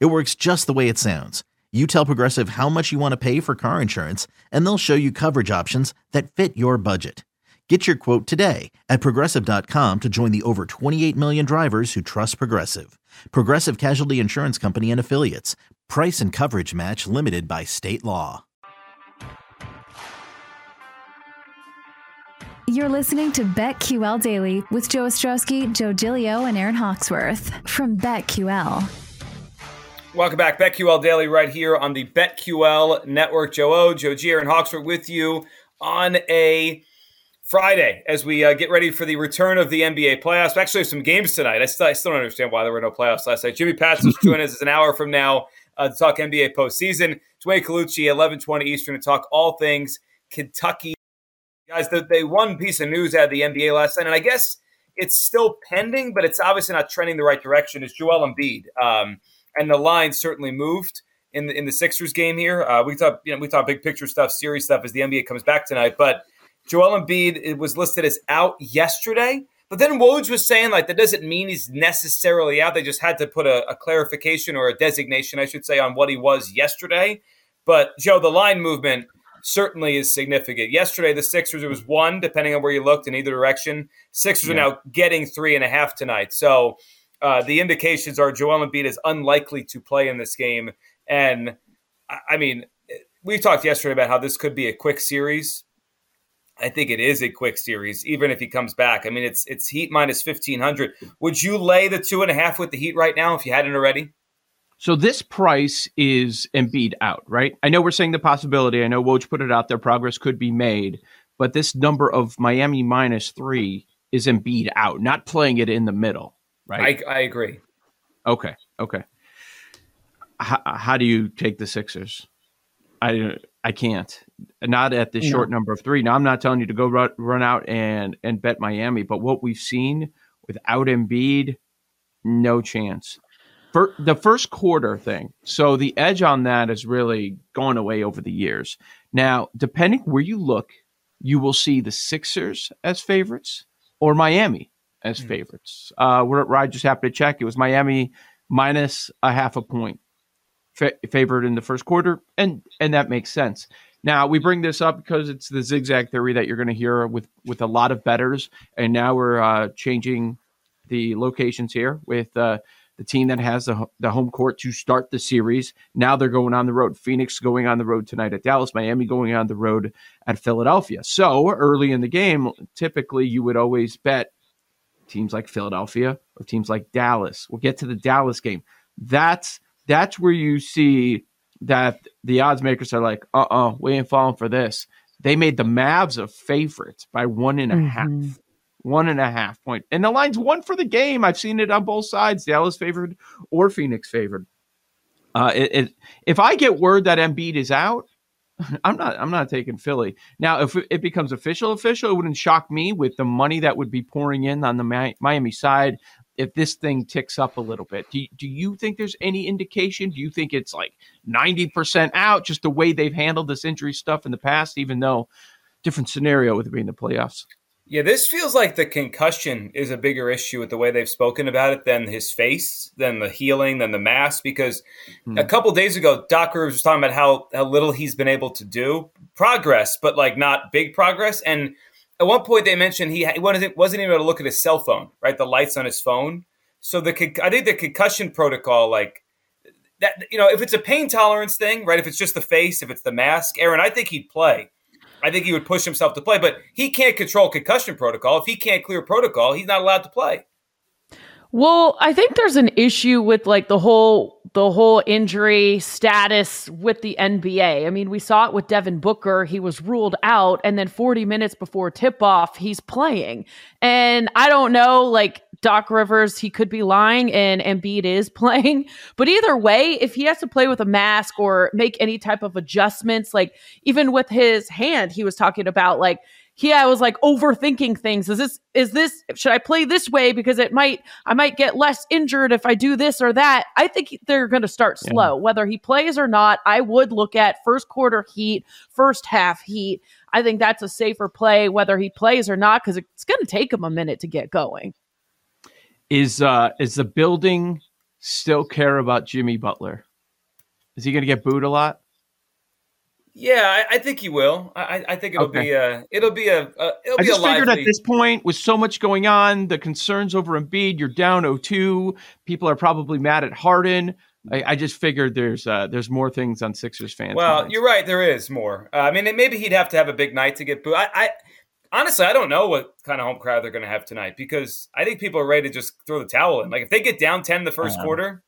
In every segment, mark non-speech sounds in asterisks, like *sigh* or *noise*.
It works just the way it sounds. You tell Progressive how much you want to pay for car insurance, and they'll show you coverage options that fit your budget. Get your quote today at progressive.com to join the over 28 million drivers who trust Progressive. Progressive Casualty Insurance Company and Affiliates. Price and coverage match limited by state law. You're listening to BetQL Daily with Joe Ostrowski, Joe Gilio, and Aaron Hawksworth from BetQL. Welcome back, BetQL Daily, right here on the BetQL Network. Joe O, Joe G, Aaron Hawksworth with you on a Friday as we uh, get ready for the return of the NBA playoffs. We actually have some games tonight. I still, I still don't understand why there were no playoffs last night. Jimmy Patsos *laughs* joining us an hour from now uh, to talk NBA postseason. Dwayne Colucci, 1120 Eastern, to talk all things Kentucky. Guys, the, they one piece of news out of the NBA last night, and I guess it's still pending, but it's obviously not trending the right direction, is Joel Embiid. Um, and the line certainly moved in the, in the Sixers game here. Uh, we thought, you know, we thought big picture stuff, series stuff as the NBA comes back tonight, but – Joel Embiid it was listed as out yesterday. But then Woj was saying like that doesn't mean he's necessarily out. They just had to put a, a, clarification or a designation, I should say, on what he was yesterday. But Joe, the line movement certainly is significant. Yesterday, the Sixers it was one, depending on where you looked in either direction. Sixers yeah. are now getting three and a half tonight. So uh, the indications are Joel Embiid is unlikely to play in this game. And I mean, we talked yesterday about how this could be a quick series I think it is a quick series, even if he comes back. I mean, it's it's Heat minus fifteen hundred. Would you lay the two and a half with the Heat right now if you hadn't already? So this price is Embiid out, right? I know we're saying the possibility. I know Woj put it out there. Progress could be made, but this number of Miami minus three is Embiid out, not playing it in the middle, right? I, I agree. Okay, okay. H- how do you take the Sixers? I I can't. Not at this short number of three. Now I'm not telling you to go run, run out and and bet Miami, but what we've seen without Embiid, no chance. For the first quarter thing, so the edge on that has really gone away over the years. Now, depending where you look, you will see the Sixers as favorites or Miami as mm. favorites. Uh, where I just happened to check, it was Miami minus a half a point fa- favored in the first quarter, and and that makes sense. Now we bring this up because it's the zigzag theory that you're going to hear with with a lot of betters, and now we're uh, changing the locations here with uh, the team that has the, the home court to start the series. Now they're going on the road. Phoenix going on the road tonight at Dallas, Miami going on the road at Philadelphia. So early in the game, typically you would always bet teams like Philadelphia or teams like Dallas. We'll get to the Dallas game. That's that's where you see that the odds makers are like, uh uh-uh, uh we ain't falling for this. They made the Mavs a favorite by one and a mm-hmm. half, one and a half point. And the line's one for the game. I've seen it on both sides, Dallas favored or Phoenix favored. Uh, it, it, if I get word that Embiid is out, *laughs* I'm not. I'm not taking Philly now. If it becomes official, official, it wouldn't shock me with the money that would be pouring in on the Miami side if this thing ticks up a little bit. Do, do you think there's any indication? Do you think it's like 90% out, just the way they've handled this injury stuff in the past, even though different scenario with it being the playoffs? Yeah, this feels like the concussion is a bigger issue with the way they've spoken about it than his face, than the healing, than the mask. Because hmm. a couple days ago, Doc Rivers was talking about how, how little he's been able to do progress, but like not big progress. And at one point, they mentioned he wasn't, wasn't even able to look at his cell phone, right? The lights on his phone. So the I think the concussion protocol, like that, you know, if it's a pain tolerance thing, right? If it's just the face, if it's the mask, Aaron, I think he'd play. I think he would push himself to play, but he can't control concussion protocol. If he can't clear protocol, he's not allowed to play. Well, I think there's an issue with like the whole the whole injury status with the NBA. I mean, we saw it with Devin Booker. He was ruled out and then 40 minutes before tip-off, he's playing. And I don't know like Doc Rivers, he could be lying and Embiid is *laughs* playing. But either way, if he has to play with a mask or make any type of adjustments, like even with his hand, he was talking about like he I was like overthinking things. Is this is this should I play this way because it might I might get less injured if I do this or that. I think they're going to start slow yeah. whether he plays or not. I would look at first quarter heat, first half heat. I think that's a safer play whether he plays or not cuz it's going to take him a minute to get going. Is uh is the building still care about Jimmy Butler? Is he going to get booed a lot? Yeah, I, I, think he will. I, I think it'll okay. be a it'll be a, a it'll I be just a figured at this point, with so much going on, the concerns over Embiid, you're down 0-2. People are probably mad at Harden. I, I just figured there's uh, there's more things on Sixers fans. Well, minds. you're right. There is more. Uh, I mean, maybe he'd have to have a big night to get booed. I, I honestly, I don't know what kind of home crowd they're going to have tonight because I think people are ready to just throw the towel in. Like if they get down ten the 1st uh-huh. quarter,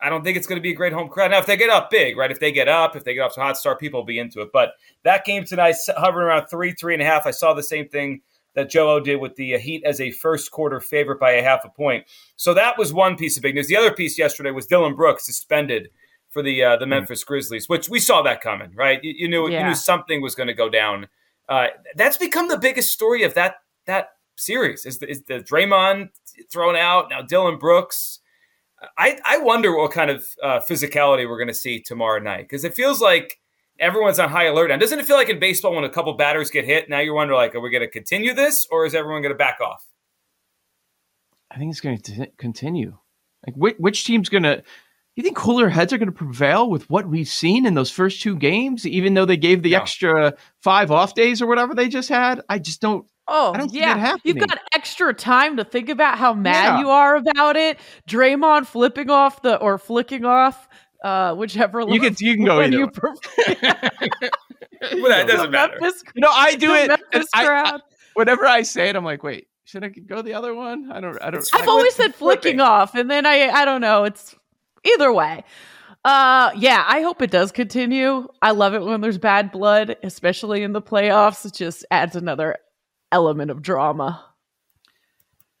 I don't think it's going to be a great home crowd. Now, if they get up big, right? If they get up, if they get off to a hot start, people will be into it. But that game tonight, hovering around three, three and a half. I saw the same thing that Joe O did with the uh, Heat as a first quarter favorite by a half a point. So that was one piece of big news. The other piece yesterday was Dillon Brooks suspended for the uh, the hmm. Memphis Grizzlies, which we saw that coming, right? You, you knew yeah. you knew something was going to go down. Uh, that's become the biggest story of that that series. Is the, is the Draymond thrown out now? Dillon Brooks I, I wonder what kind of uh, physicality we're going to see tomorrow night because it feels like everyone's on high alert. And doesn't it feel like in baseball when a couple batters get hit, now you're wondering like, are we going to continue this or is everyone going to back off? I think it's going to continue. Like, which, which team's going to? You think cooler heads are going to prevail with what we've seen in those first two games, even though they gave the no. extra five off days or whatever they just had? I just don't. Oh, yeah. You've got extra time to think about how mad yeah. you are about it. Draymond flipping off the or flicking off uh whichever you can you can go either. You prefer. *laughs* well, that doesn't matter. Memphis, you know, I do it. I, I, whenever I say it, I'm like, wait, should I go the other one? I don't. I don't. I've always said flicking flipping. off, and then I I don't know. It's either way. Uh yeah, I hope it does continue. I love it when there's bad blood, especially in the playoffs. It just adds another element of drama.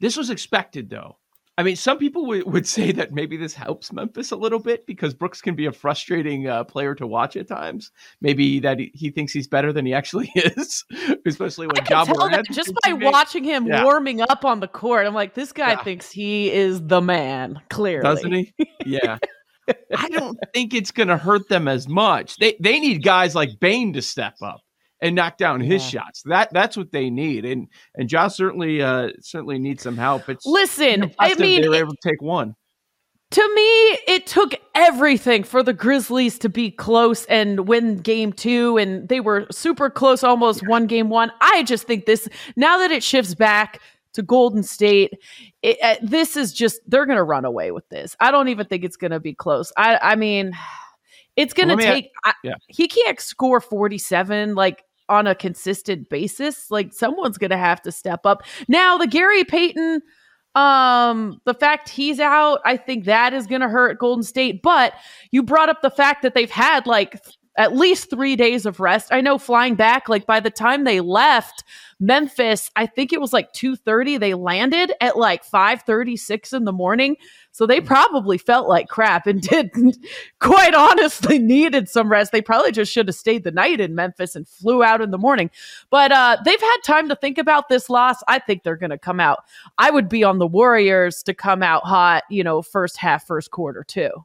This was expected, though. I mean, some people w- would say that maybe this helps Memphis a little bit because Brooks can be a frustrating uh, player to watch at times. Maybe that he, he, thinks he's better than he *laughs* actually is, especially when Job just by watching him yeah. warming up on the court. I'm like, this guy yeah. thinks he is the man. Clearly, doesn't he? Yeah. I *laughs* don't think it's going to hurt them as much. They they need guys like Bane to step up and knock down his yeah. shots. That that's what they need, and and Josh certainly uh, certainly needs some help. It's listen, I mean, they were able to take one. To me, it took everything for the Grizzlies to be close and win game two, and they were super close, almost yeah. one game one. I just think this now that it shifts back to Golden State, it, uh, this is just they're going to run away with this. I don't even think it's going to be close. I I mean. It's going to take. I, yeah. He can't score forty-seven. Like on a consistent basis, like someone's going to have to step up. Now, the Gary Payton um the fact he's out i think that is going to hurt golden state but you brought up the fact that they've had like at least three days of rest. I know flying back, like by the time they left Memphis, I think it was like 2:30. They landed at like 5:36 in the morning. So they probably felt like crap and *laughs* didn't quite honestly needed some rest. They probably just should have stayed the night in Memphis and flew out in the morning. But uh, they've had time to think about this loss. I think they're going to come out. I would be on the Warriors to come out hot, you know, first half, first quarter too.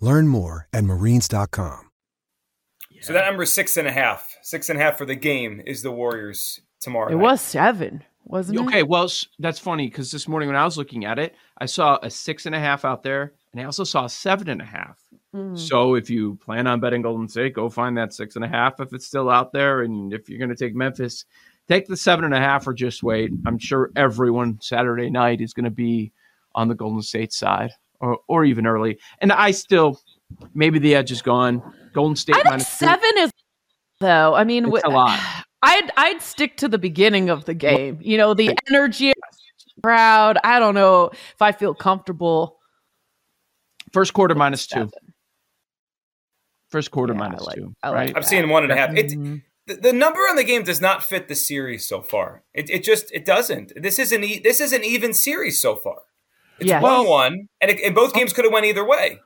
Learn more at marines.com. So that number is six and a half. Six and a half for the game is the Warriors tomorrow. It night. was seven, wasn't it? Okay, well, that's funny because this morning when I was looking at it, I saw a six and a half out there, and I also saw a seven and a half. Mm. So if you plan on betting Golden State, go find that six and a half if it's still out there. And if you're going to take Memphis, take the seven and a half or just wait. I'm sure everyone Saturday night is going to be on the Golden State side or, or even early. And I still, maybe the edge is gone. Golden State I think minus two. seven is though. I mean, It's wh- a lot. I'd I'd stick to the beginning of the game. You know, the energy crowd. I don't know if I feel comfortable. First quarter minus two. First quarter Yeah, minus like- two. I like right? that. I'm seeing one and a half. It, Mhm. the, the number on the game does not fit the series so far. It, it just it doesn't. This is an e- this is an even series so far. It's Yes. one one, and, it, and both oh. games could have went either way.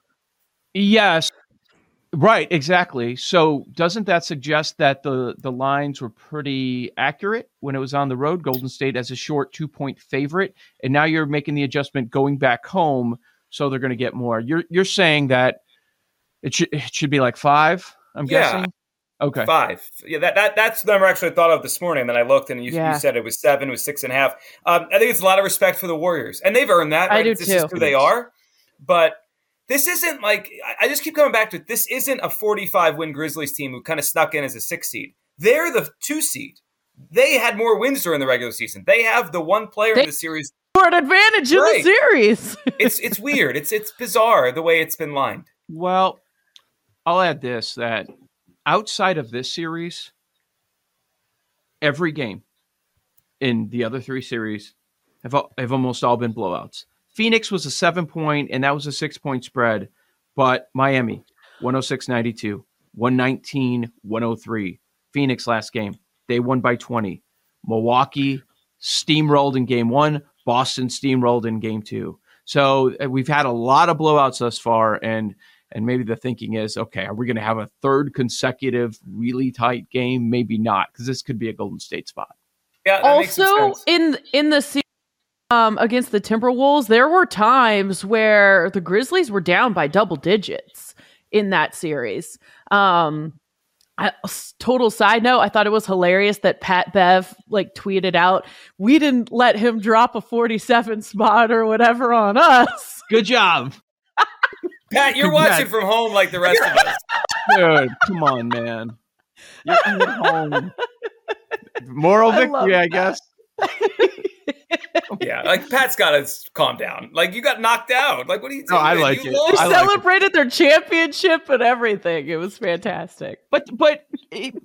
Yes. Right, exactly. So doesn't that suggest that the the lines were pretty accurate when it was on the road? Golden State as a short two point favorite, and now you're making the adjustment going back home, so they're going to get more. You're you're saying that it should it should be like five. I'm Yeah. guessing. Okay. Five. Yeah, that, that that's the number actually I thought of this morning. And then I looked and you, Yeah. you said it was seven, it was six and a half. Um, I think it's a lot of respect for the Warriors. And they've earned that. I do this is too. who they are. But this isn't like I- I just keep coming back to it. This isn't a 45 win Grizzlies team who kind of snuck in as a six seed. They're the two seed. They had more wins during the regular season. They have the one player They- in the series. For an advantage in the series. *laughs* It's it's weird. It's it's bizarre the way it's been lined. Well, I'll add this that outside of this series, every game in the other three series have, have almost all been blowouts. Phoenix was a seven point, and that was a six point spread, but Miami, 106 92, 119 103. Phoenix last game, they won by 20. Milwaukee steamrolled in game one, Boston steamrolled in game two. So uh, we've had a lot of blowouts thus far, and and maybe the thinking is, okay, are we going to have a third consecutive really tight game? Maybe not, because this could be a Golden State spot. Yeah, that makes some also in in the series um, against the Timberwolves, there were times where the Grizzlies were down by double digits in that series. Um, I, s- total side note, I thought it was hilarious that Pat Bev like tweeted out, "We didn't let him drop a 47 spot or whatever on us." Good job, Pat, you're Congrats. watching from home like the rest of us. dude. Come on, man. You're at home. Moral I victory, I that. guess. Yeah, like Pat's got to calm down. Like you got knocked out. Like what are you No, doing? I like you it. lost. They I like it. celebrated their championship and everything. It was fantastic. But but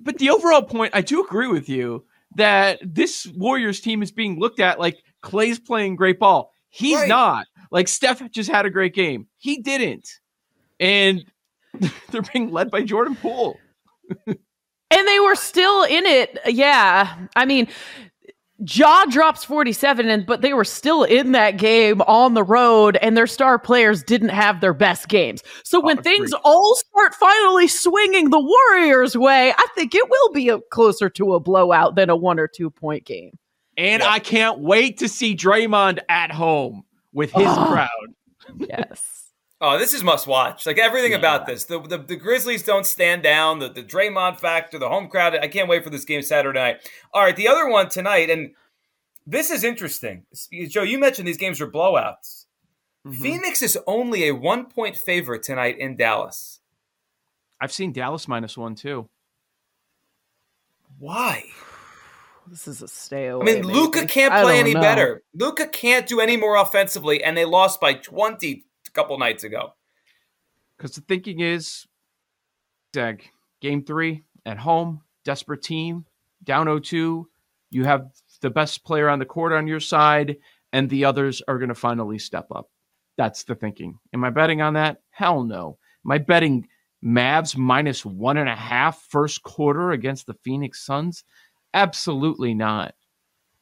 but the overall point, I do agree with you that this Warriors team is being looked at like Clay's playing great ball. He's Right. not. Like Steph just had a great game. He didn't, and *laughs* they're being led by Jordan Poole. And they were still in it. Yeah. I mean, Ja drops 47 and but they were still in that game on the road and their star players didn't have their best games. So when Oh, things agreed. all start finally swinging the Warriors way, I think it will be a, closer to a blowout than a one or two point game. And Yeah. I can't wait to see Draymond at home with his Oh. crowd. Yes. *laughs* Oh, this is must watch. Like everything about this. The, the the Grizzlies don't stand down. The the Draymond factor, the home crowd. I can't wait for this game Saturday night. All right, the other one tonight, and this is interesting. Joe, you mentioned these games are blowouts. Mm-hmm. Phoenix is only a one point favorite tonight in Dallas. I've seen Dallas minus one too. Why? This is a stay away. I mean, Luka can't play any know. better. Luka can't do any more offensively, and they lost by twenty a couple nights ago. Because the thinking is, Dag, game three at home, desperate team, down 0-2. You have the best player on the court on your side, and the others are going to finally step up. That's the thinking. Am I betting on that? Hell no. Am I betting Mavs minus one and a half first quarter against the Phoenix Suns? Absolutely not.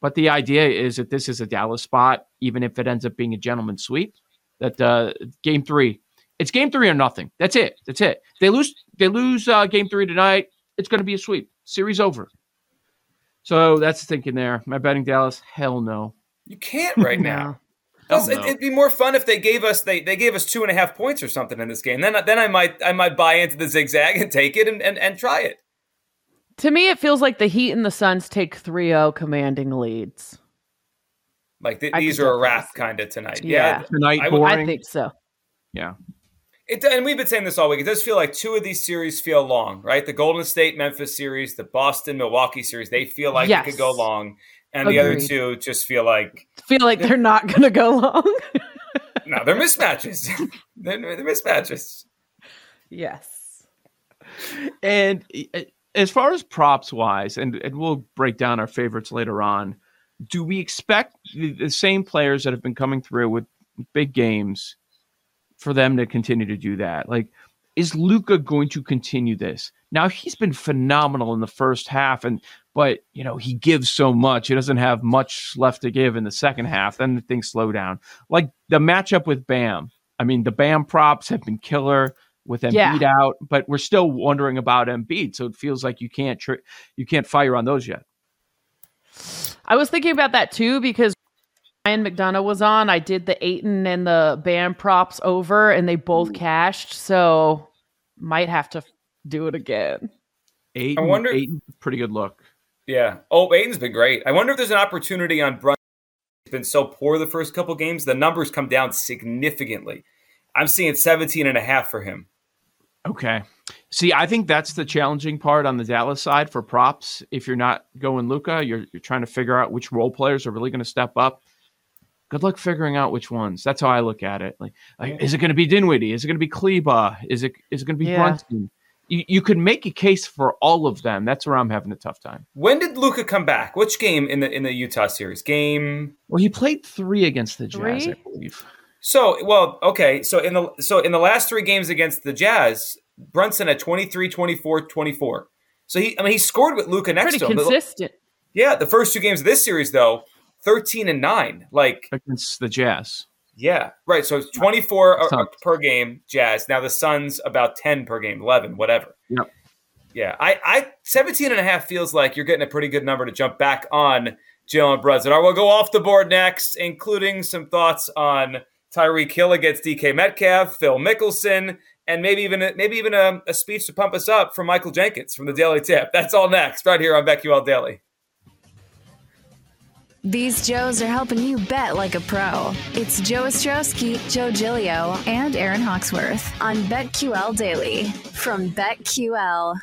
But the idea is that this is a Dallas spot, even if it ends up being a gentleman's sweep. That uh, game three, it's game three or nothing. That's it. That's it. They lose. They lose uh, game three tonight. It's going to be a sweep. Series over. So that's the thinking there. Am I betting Dallas? Hell no. You can't right *laughs* now. Also, it, would be more fun if they gave us they, they gave us two and a half points or something in this game. Then then I might I might buy into the zigzag and take it and, and, and try it. To me, it feels like the Heat and the Suns take 3-0 commanding leads. Like th- these are a wrap kind of tonight. Yeah, yeah tonight. I, boring. I think so. Yeah. It, and we've been saying this all week. It does feel like two of these series feel long, right? The Golden State Memphis series, the Boston Milwaukee series, they feel like Yes. they could go long. And Agreed. the other two just feel like Feel like they're not going to go long. *laughs* no, they're mismatches. *laughs* they're, they're mismatches. yes. And uh, as far as props wise, and, and we'll break down our favorites later on, do we expect the, the same players that have been coming through with big games for them to continue to do that? Like, is Luka going to continue this? Now he's been phenomenal in the first half, and but you know he gives so much. He doesn't have much left to give in the second half. Then things slow down. Like the matchup with Bam. I mean, the Bam props have been killer with Embiid Yeah. out, but we're still wondering about Embiid. So it feels like you can't tr- you can't fire on those yet. I was thinking about that too because Ryan McDonough was on. I did the Ayton and the Bam props over, and they both cashed. So might have to do it again. Eight, I wonder- eight, pretty good look. Yeah. Oh, Ayton's been great. I wonder if there's an opportunity on Brunson. He's been so poor the first couple games. The numbers come down significantly. I'm seeing 17 and a half for him. Okay. See, I think that's the challenging part on the Dallas side for props. If you're not going Luka, you're you're trying to figure out which role players are really going to step up. Good luck figuring out which ones. That's how I look at it. Like, like is it going to be Dinwiddie? Is it going to be Kleber? Is it is it going to be Yeah. Brunson? You, you could make a case for all of them. That's where I'm having a tough time. When did Luka come back? Which game in the in the Utah series? Game Well, he played three against the Jazz, I believe. So, well, okay. So in the so in the last 3 games against the Jazz, Brunson at 23, 24, 24. So he I mean he scored with Luka next Pretty to him. The- consistent. Yeah, the first two games of this series though, 13 and 9. Like against the Jazz. Yeah, right. So it's 24 uh, a- a- Suns. per game, Jazz. Now the Suns about 10 per game, 11, whatever. Yep. Yeah, I, I 17 and a half feels like you're getting a pretty good number to jump back on Jalen Brunson. All right, we'll go off the board next, including some thoughts on Tyreek Hill against DK Metcalf, Phil Mickelson, and maybe even a, maybe even a, a speech to pump us up from Michael Jenkins from the Daily Tip. That's all next, right here on BetQL Daily. These Joes are helping you bet like a pro. It's Joe Ostrowski, Joe Gilio, and Aaron Hawksworth on BetQL Daily from BetQL.